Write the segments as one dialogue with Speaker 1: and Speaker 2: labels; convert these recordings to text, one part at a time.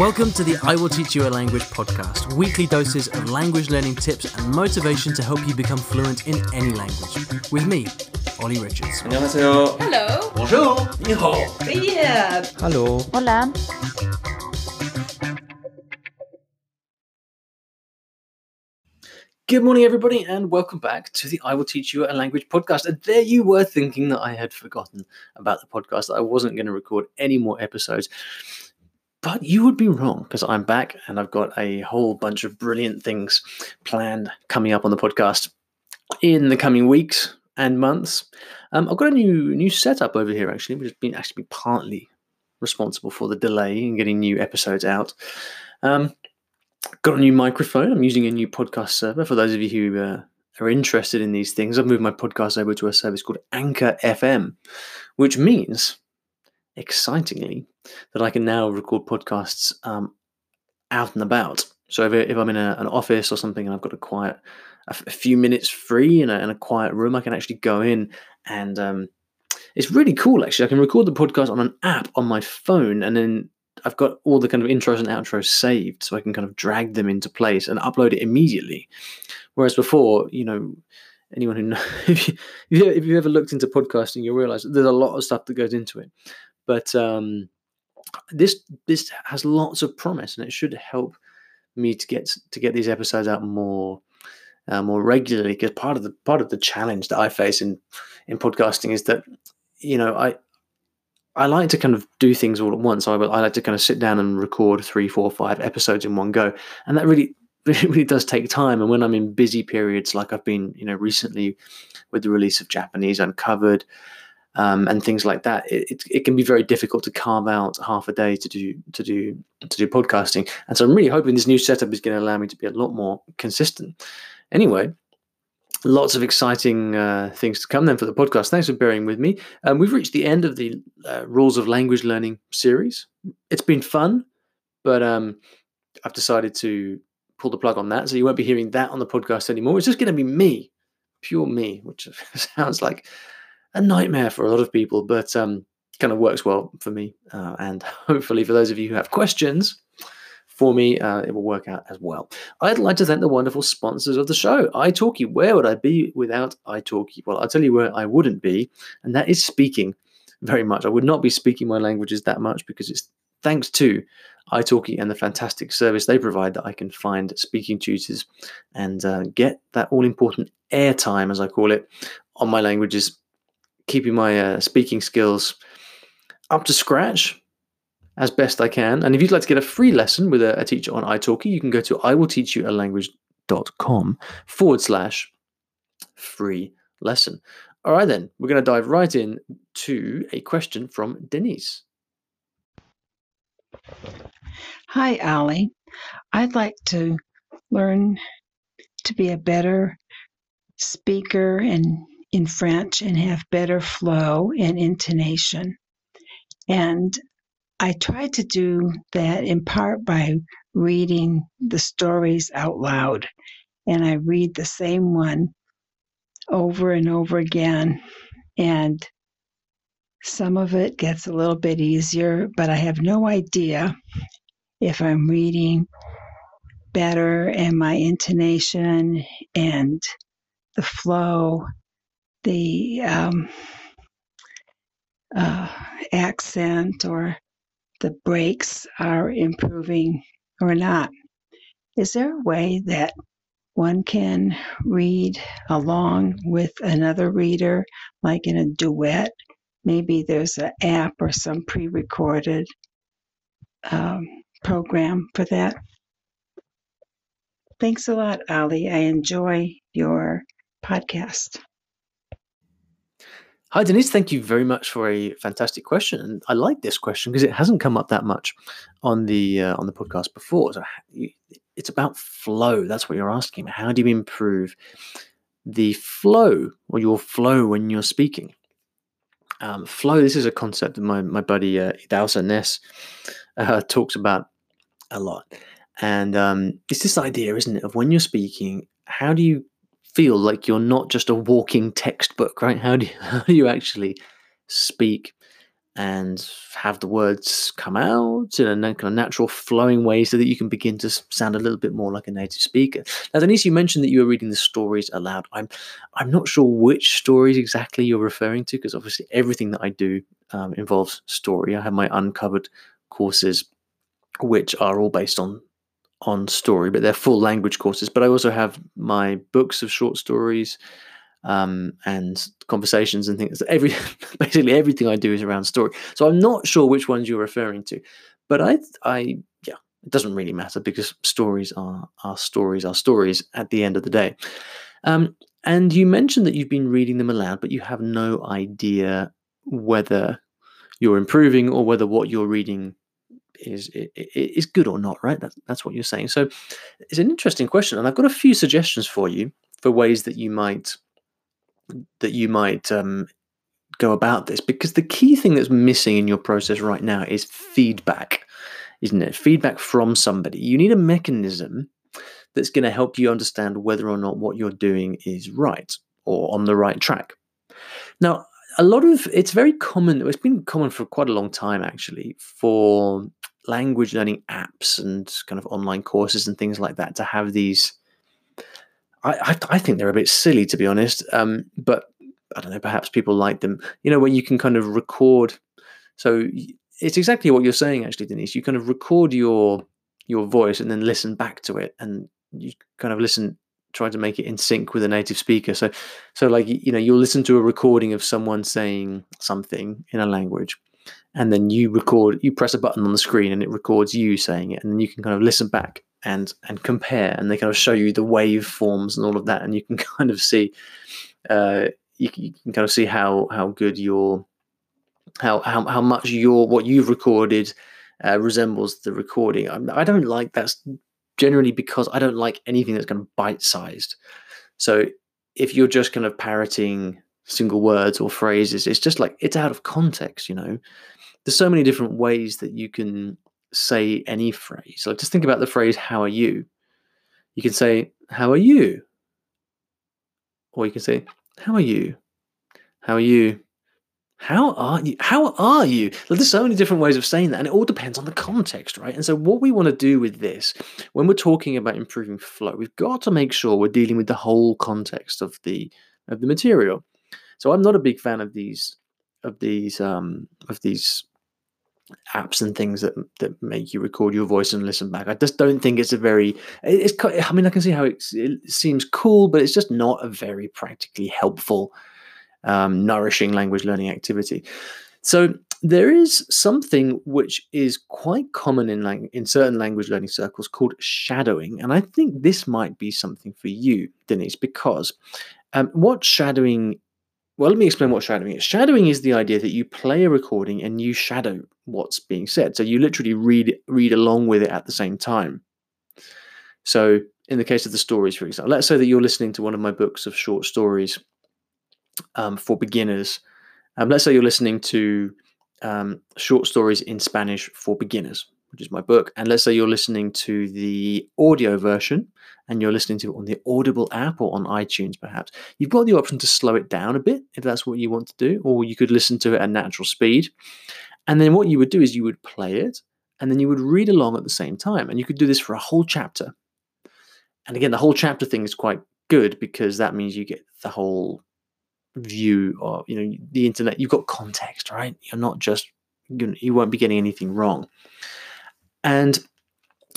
Speaker 1: Welcome to the I Will Teach You a Language podcast, weekly doses of language learning tips and motivation to help you become fluent in any language. With me, Olly Richards.
Speaker 2: 안녕하세요.
Speaker 3: Hello.
Speaker 2: Bonjour. Ni.
Speaker 3: Yeah.
Speaker 4: Hello.
Speaker 5: Hola.
Speaker 1: Good morning, everybody, and welcome back to the I Will Teach You a Language podcast. And there you were thinking that I had forgotten about the podcast, that I wasn't going to record any more episodes. But you would be wrong because I'm back and I've got a whole bunch of brilliant things planned coming up on the podcast in the coming weeks and months. Um, I've got a new new setup over here actually, which has been actually partly responsible for the delay in getting new episodes out. Um, got a new microphone. I'm using a new podcast server. For those of you who uh, are interested in these things, I've moved my podcast over to a service called Anchor FM, which means, excitingly, that I can now record podcasts um, out and about. So if, if I'm in a, an office or something and I've got a quiet, a, f- a few minutes free in a, in a quiet room, I can actually go in and um, it's really cool. Actually, I can record the podcast on an app on my phone, and then I've got all the kind of intros and outros saved, so I can kind of drag them into place and upload it immediately. Whereas before, you know, anyone who knows, if, you, if you've ever looked into podcasting, you'll realize there's a lot of stuff that goes into it. But um, this this has lots of promise, and it should help me to get to get these episodes out more uh, more regularly. Because part of the part of the challenge that I face in in podcasting is that you know I I like to kind of do things all at once. I, I like to kind of sit down and record three, four, five episodes in one go, and that really, really, really does take time. And when I'm in busy periods, like I've been, you know, recently with the release of Japanese Uncovered um, and things like that, it, it, it can be very difficult to carve out half a day to do to do to do podcasting. And so I'm really hoping this new setup is going to allow me to be a lot more consistent. Anyway, lots of exciting uh, things to come then for the podcast. Thanks for bearing with me. Um, we've reached the end of the uh, Rules of Language Learning series. It's been fun, but um, I've decided to pull the plug on that. So you won't be hearing that on the podcast anymore. It's just going to be me, pure me, which sounds like a nightmare for a lot of people, but um, kind of works well for me. Uh, and hopefully, for those of you who have questions, for me, uh, it will work out as well. I'd like to thank the wonderful sponsors of the show, italki. Where would I be without italki? Well, I'll tell you where I wouldn't be, and that is speaking very much. I would not be speaking my languages that much because it's thanks to italki and the fantastic service they provide that I can find speaking tutors and uh, get that all important airtime, as I call it, on my languages, keeping my uh, speaking skills up to scratch as best I can. And if you'd like to get a free lesson with a, a teacher on italki, you can go to iwillteachyoualanguage.com forward slash free lesson. All right, then, we're going to dive right in to a question from Denise.
Speaker 4: Hi, Ali. I'd like to learn to be a better speaker in, in French and have better flow and intonation. And I try to do that in part by reading the stories out loud. And I read the same one over and over again. And some of it gets a little bit easier, but I have no idea if I'm reading better and my intonation and the flow, the um, uh, accent, or the breaks are improving or not. Is there a way that one can read along with another reader, like in a duet? Maybe there's an app or some pre recorded um, program for that. Thanks a lot, Ali. I enjoy your podcast.
Speaker 1: Hi, Denise. Thank you very much for a fantastic question. And I like this question because it hasn't come up that much on the uh, on the podcast before. So it's about flow. That's what you're asking. How do you improve the flow or your flow when you're speaking? Um, flow. This is a concept that my my buddy uh, Idahosa Ness uh, talks about a lot, and um, it's this idea, isn't it, of when you're speaking, how do you feel like you're not just a walking textbook, right? How do you, how do you actually speak and have the words come out in a kind of natural flowing way so that you can begin to sound a little bit more like a native speaker. Now, Denise, you mentioned that you were reading the stories aloud. I'm I'm not sure which stories exactly you're referring to because obviously everything that I do um, involves story. I have my uncovered courses, which are all based on on story, but they're full language courses. But I also have my books of short stories um, and conversations and things. Every basically everything I do is around story. So I'm not sure which ones you're referring to, but I, I, yeah, it doesn't really matter because stories are are stories are stories at the end of the day. Um, and you mentioned that you've been reading them aloud, but you have no idea whether you're improving or whether what you're reading is is good or not, right? That's that's what you're saying. So it's an interesting question, and I've got a few suggestions for you for ways that you might that you might um, go about this because the key thing that's missing in your process right now is feedback, isn't it? Feedback from somebody. You need a mechanism that's going to help you understand whether or not what you're doing is right or on the right track. Now, a lot of it's very common, it's been common for quite a long time actually, for language learning apps and kind of online courses and things like that to have these I, I, I think they're a bit silly to be honest. Um, but I don't know. Perhaps people like them. You know, where you can kind of record. So it's exactly what you're saying, actually, Denise. You kind of record your your voice and then listen back to it, and you kind of listen, try to make it in sync with a native speaker. So, so like you know, you'll listen to a recording of someone saying something in a language, and then you record. You press a button on the screen, and it records you saying it, and then you can kind of listen back and and compare and they kind of show you the waveforms and all of that and you can kind of see uh, you, you, can kind of see how how good your how how, how much your what you've recorded uh, resembles the recording I, I don't like that generally because I don't like anything that's kind of bite sized so if you're just kind of parroting single words or phrases it's just like it's out of context you know there's so many different ways that you can say any phrase. So just think about the phrase, how are you? You can say, how are you? Or you can say, how are you? How are you? How are you? How are you? There's so many different ways of saying that, and it all depends on the context, right? And so, what we want to do with this, when we're talking about improving flow, we've got to make sure we're dealing with the whole context of the of the material. So, I'm not a big fan of these of these um, of these apps and things that that make you record your voice and listen back. I just don't think it's a very. It's. I mean, I can see how it seems cool, but it's just not a very practically helpful, um, nourishing language learning activity. So there is something which is quite common in lang- in certain language learning circles called shadowing, and I think this might be something for you, Denise, because um, what shadowing well, let me explain what shadowing is. Shadowing is the idea that you play a recording and you shadow what's being said. So you literally read read along with it at the same time. So in the case of the stories, for example, let's say that you're listening to one of my books of short stories um, for beginners. Um, let's say you're listening to um, short stories in Spanish for beginners, which is my book. And let's say you're listening to the audio version and you're listening to it on the Audible app or on iTunes, perhaps. You've got the option to slow it down a bit if that's what you want to do, or you could listen to it at natural speed. And then what you would do is you would play it and then you would read along at the same time. And you could do this for a whole chapter. And again, the whole chapter thing is quite good because that means you get the whole view or you know the internet you've got context right you're not just you won't be getting anything wrong and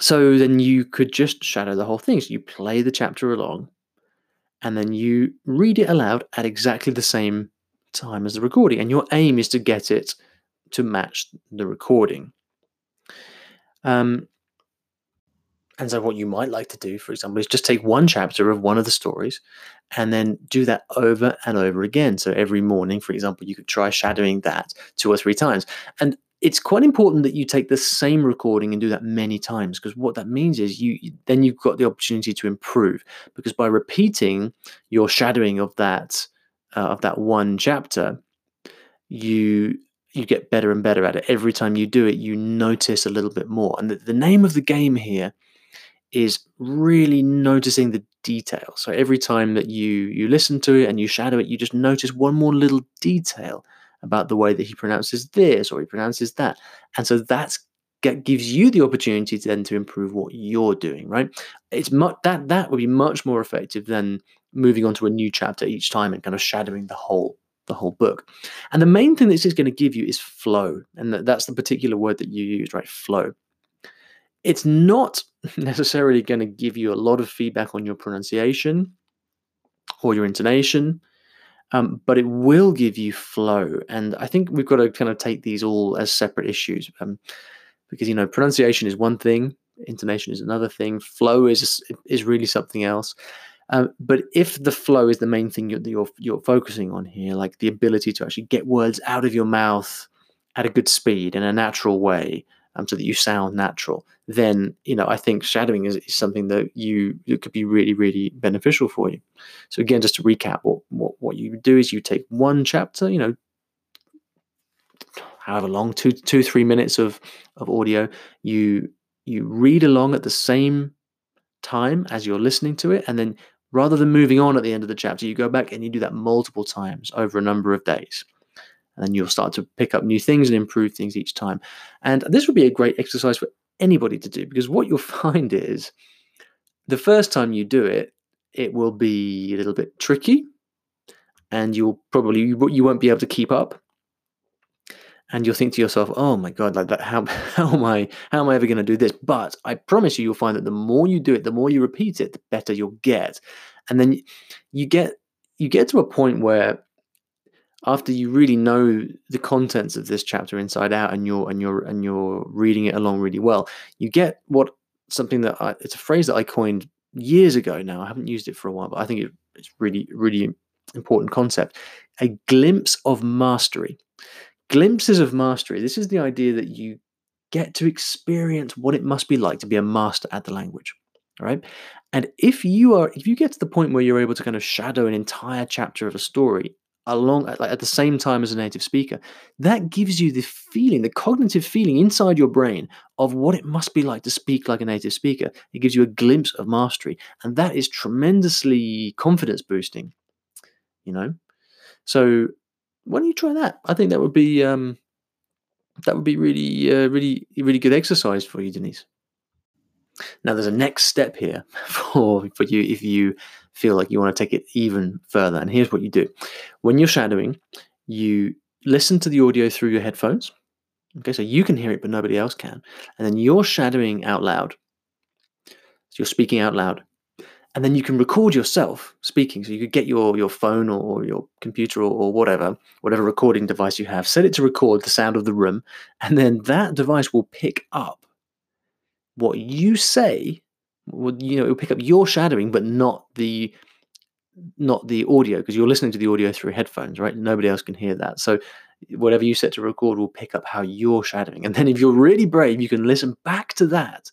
Speaker 1: so then you could just shadow the whole thing. So you play the chapter along and then you read it aloud at exactly the same time as the recording. And your aim is to get it to match the recording. Um, and so, what you might like to do, for example, is just take one chapter of one of the stories and then do that over and over again. So, every morning, for example, you could try shadowing that two or three times. And it's quite important that you take the same recording and do that many times because what that means is you then you've got the opportunity to improve because by repeating your shadowing of that uh, of that one chapter you you get better and better at it every time you do it you notice a little bit more and the, the name of the game here is really noticing the detail so every time that you you listen to it and you shadow it you just notice one more little detail about the way that he pronounces this or he pronounces that. And so that's get, gives you the opportunity to then to improve what you're doing, right? It's much that that would be much more effective than moving on to a new chapter each time and kind of shadowing the whole the whole book. And the main thing this is going to give you is flow. And that's the particular word that you use, right? Flow. It's not necessarily going to give you a lot of feedback on your pronunciation or your intonation, um, but it will give you flow. And I think we've got to kind of take these all as separate issues um, because, you know, pronunciation is one thing, intonation is another thing, flow is, is really something else. Um, but if the flow is the main thing you're, you're, you're focusing on here, like the ability to actually get words out of your mouth at a good speed in a natural way, um, so that you sound natural, then you know I think shadowing is, is something that you it could be really really beneficial for you. So again, just to recap, what what what you do is you take one chapter, you know, however long, two two three minutes of of audio, you you read along at the same time as you're listening to it, and then rather than moving on at the end of the chapter, you go back and you do that multiple times over a number of days. And then you'll start to pick up new things and improve things each time. And this would be a great exercise for anybody to do because what you'll find is the first time you do it, it will be a little bit tricky and you'll probably you won't be able to keep up and you'll think to yourself, "Oh my god, like that how how am I how am I ever going to do this?" But I promise you you'll find that the more you do it, the more you repeat it, the better you'll get. And then you get you get to a point where after you really know the contents of this chapter inside out and you're and you're and you're reading it along really well, you get what something that I, it's a phrase that I coined years ago now. I haven't used it for a while, but I think it, it's really really important concept. A glimpse of mastery glimpses of mastery. This is the idea that you get to experience what it must be like to be a master at the language. All right. And if you are, if you get to the point where you're able to kind of shadow an entire chapter of a story along like at the same time as a native speaker, that gives you the feeling, the cognitive feeling inside your brain of what it must be like to speak like a native speaker. It gives you a glimpse of mastery. And that is tremendously confidence boosting, you know? So why don't you try that? I think that would be um, that would be really, uh, really, really good exercise for you, Denise. Now, there's a next step here for for you if you feel like you want to take it even further. And here's what you do: when you're shadowing, you listen to the audio through your headphones. Okay, so you can hear it, but nobody else can. And then you're shadowing out loud. So you're speaking out loud and then you can record yourself speaking. So you could get your your phone or your computer or, or, whatever, whatever recording device you have, set it to record the sound of the room, and then that device will pick up what you say. Will, you know, it will pick up your shadowing, but not the not the audio because you're listening to the audio through headphones, right? Nobody else can hear that. So whatever you set to record will pick up how you're shadowing, and then if you're really brave, you can listen back to that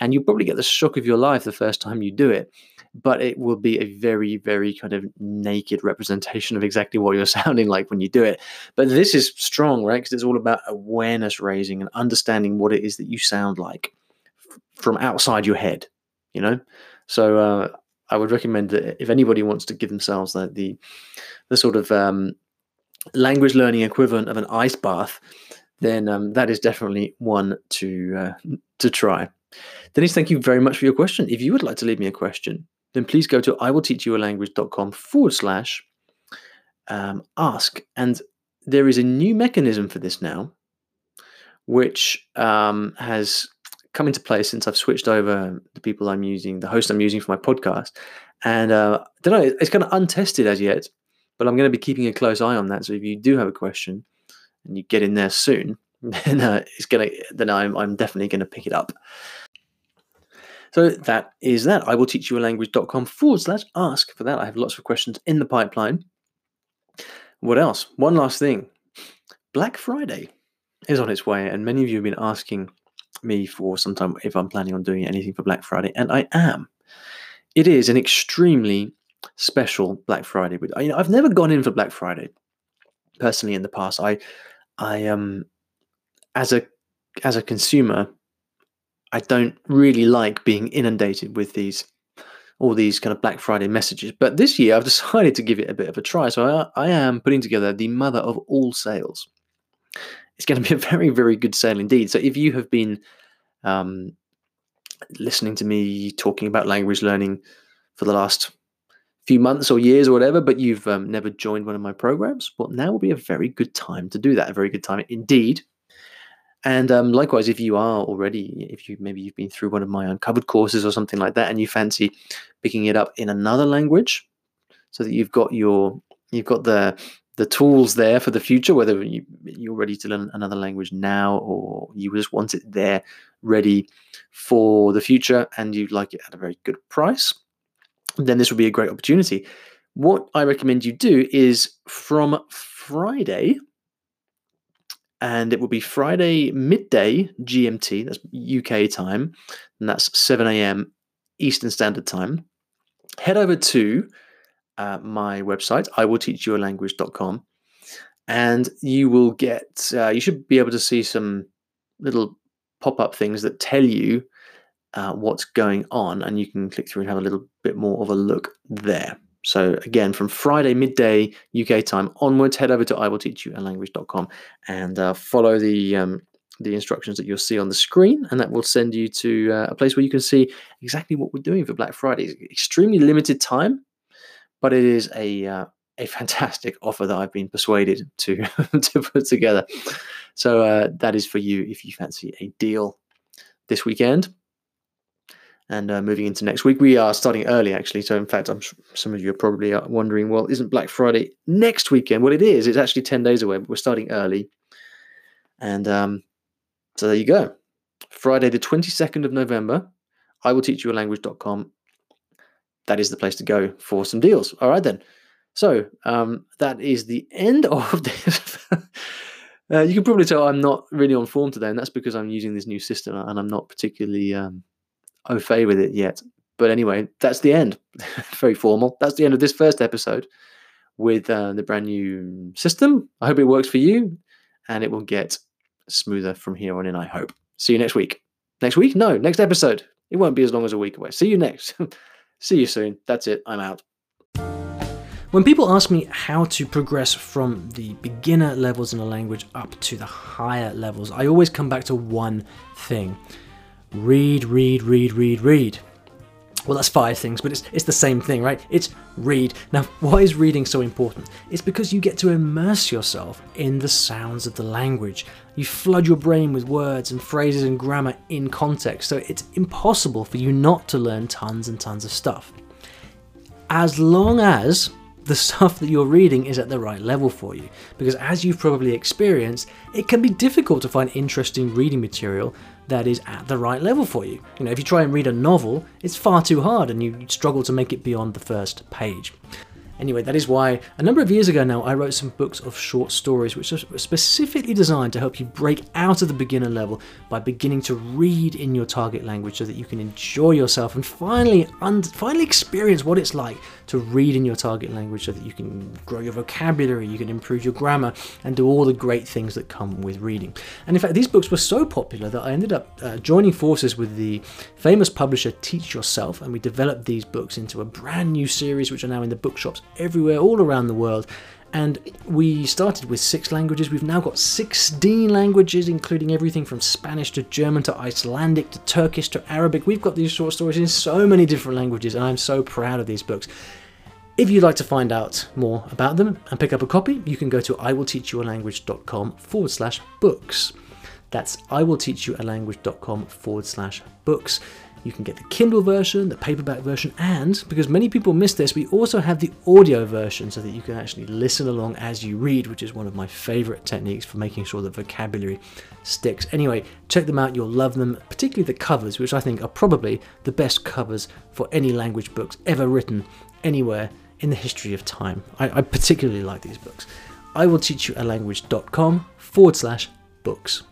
Speaker 1: and you'll probably get the shock of your life the first time you do it but it will be a very very kind of naked representation of exactly what you're sounding like when you do it but this is strong right because it's all about awareness raising and understanding what it is that you sound like from outside your head you know so uh, i would recommend that if anybody wants to give themselves the the, the sort of um, language learning equivalent of an ice bath then um, that is definitely one to uh, to try Denise, thank you very much for your question. If you would like to leave me a question, then please go to iwillteachyoualanguage.com forward slash um, ask. And there is a new mechanism for this now, which um, has come into place since I've switched over the people I'm using, the host I'm using for my podcast. And uh, I don't know, it's kind of untested as yet, but I'm going to be keeping a close eye on that. So if you do have a question and you get in there soon, then uh, it's gonna then I'm I'm definitely gonna pick it up. So that is that. I will teach you a language.com forward slash ask for that. I have lots of questions in the pipeline. What else? One last thing. Black Friday is on its way, and many of you have been asking me for some time if I'm planning on doing anything for Black Friday, and I am. It is an extremely special Black Friday. You know, I've never gone in for Black Friday personally in the past. I, I um, as a as a consumer, I don't really like being inundated with these all these kind of Black Friday messages. But this year, I've decided to give it a bit of a try. So I, I am putting together the mother of all sales. It's going to be a very, very good sale indeed. So if you have been um, listening to me talking about language learning for the last few months or years or whatever, but you've um, never joined one of my programs, well, now will be a very good time to do that. A very good time indeed. And um, likewise, if you are already, if you maybe you've been through one of my uncovered courses or something like that, and you fancy picking it up in another language, so that you've got your you've got the the tools there for the future, whether you, you're ready to learn another language now or you just want it there ready for the future and you'd like it at a very good price, then this would be a great opportunity. What I recommend you do is from Friday, and it will be Friday midday GMT, that's UK time, and that's 7 a.m. Eastern Standard Time. Head over to uh, my website, I will teach you language.com, and you will get, uh, you should be able to see some little pop up things that tell you uh, what's going on, and you can click through and have a little bit more of a look there. So again, from Friday midday UK time onwards, head over to I will teach you language.com and uh, follow the um, the instructions that you'll see on the screen, and that will send you to uh, a place where you can see exactly what we're doing for Black Friday. It's extremely limited time, but it is a uh, a fantastic offer that I've been persuaded to to put together. So uh, that is for you if you fancy a deal this weekend. And uh, moving into next week, we are starting early actually. So in fact, I'm some of you are probably uh, wondering, well, isn't Black Friday next weekend? Well, it is. It's actually ten days away, but we're starting early. And um, so there you go. Friday, the 22nd of November, I will teach you a language.com that is the place to go for some deals. All right, then. So um, that is the end of this. uh, you can probably tell I'm not really on form today, and that's because I'm using this new system and I'm not particularly um, au fait with it yet. But anyway, that's the end. Very formal. That's the end of this first episode with uh, the brand new system. I hope it works for you and it will get smoother from here on in, I hope. See you next week. Next week? No, next episode. It won't be as long as a week away. See you next. See you soon. That's it. I'm out. When people ask me how to progress from the beginner levels in a language up to the higher levels, I always come back to one thing read, read, read, read, read. Well, that's five things, but it's, it's the same thing, right? It's read. Now, why is reading so important? It's because you get to immerse yourself in the sounds of the language. You flood your brain with words and phrases and grammar in context, so it's impossible for you not to learn tons and tons of stuff. As long as the stuff that you're reading is at the right level for you. Because as you've probably experienced, it can be difficult to find interesting reading material that is at the right level for you. You know, if you try and read a novel, it's far too hard and you struggle to make it beyond the first page. Anyway, that is why a number of years ago now I wrote some books of short stories which are specifically designed to help you break out of the beginner level by beginning to read in your target language so that you can enjoy yourself and finally finally experience what it's like to read in your target language so that you can grow your vocabulary, you can improve your grammar and do all the great things that come with reading. And in fact, these books were so popular that I ended up uh, joining forces with the famous publisher Teach Yourself and we developed these books into a brand new series which are now in the bookshops everywhere, all around the world. And we started with six languages. We've now got 16 languages, including everything from Spanish to German to Icelandic to Turkish to Arabic. We've got these short stories in so many different languages, and I'm so proud of these books. If you'd like to find out more about them and pick up a copy, you can go to iwillteachyoualanguage.com forward slash books. That's iwillteachyoualanguage.com forward slash books. You can get the Kindle version, the paperback version, and because many people miss this, we also have the audio version so that you can actually listen along as you read, which is one of my favorite techniques for making sure the vocabulary sticks. Anyway, check them out, you'll love them, particularly the covers, which I think are probably the best covers for any language books ever written anywhere in the history of time. I, I particularly like these books. I will teach you a language.com forward slash books.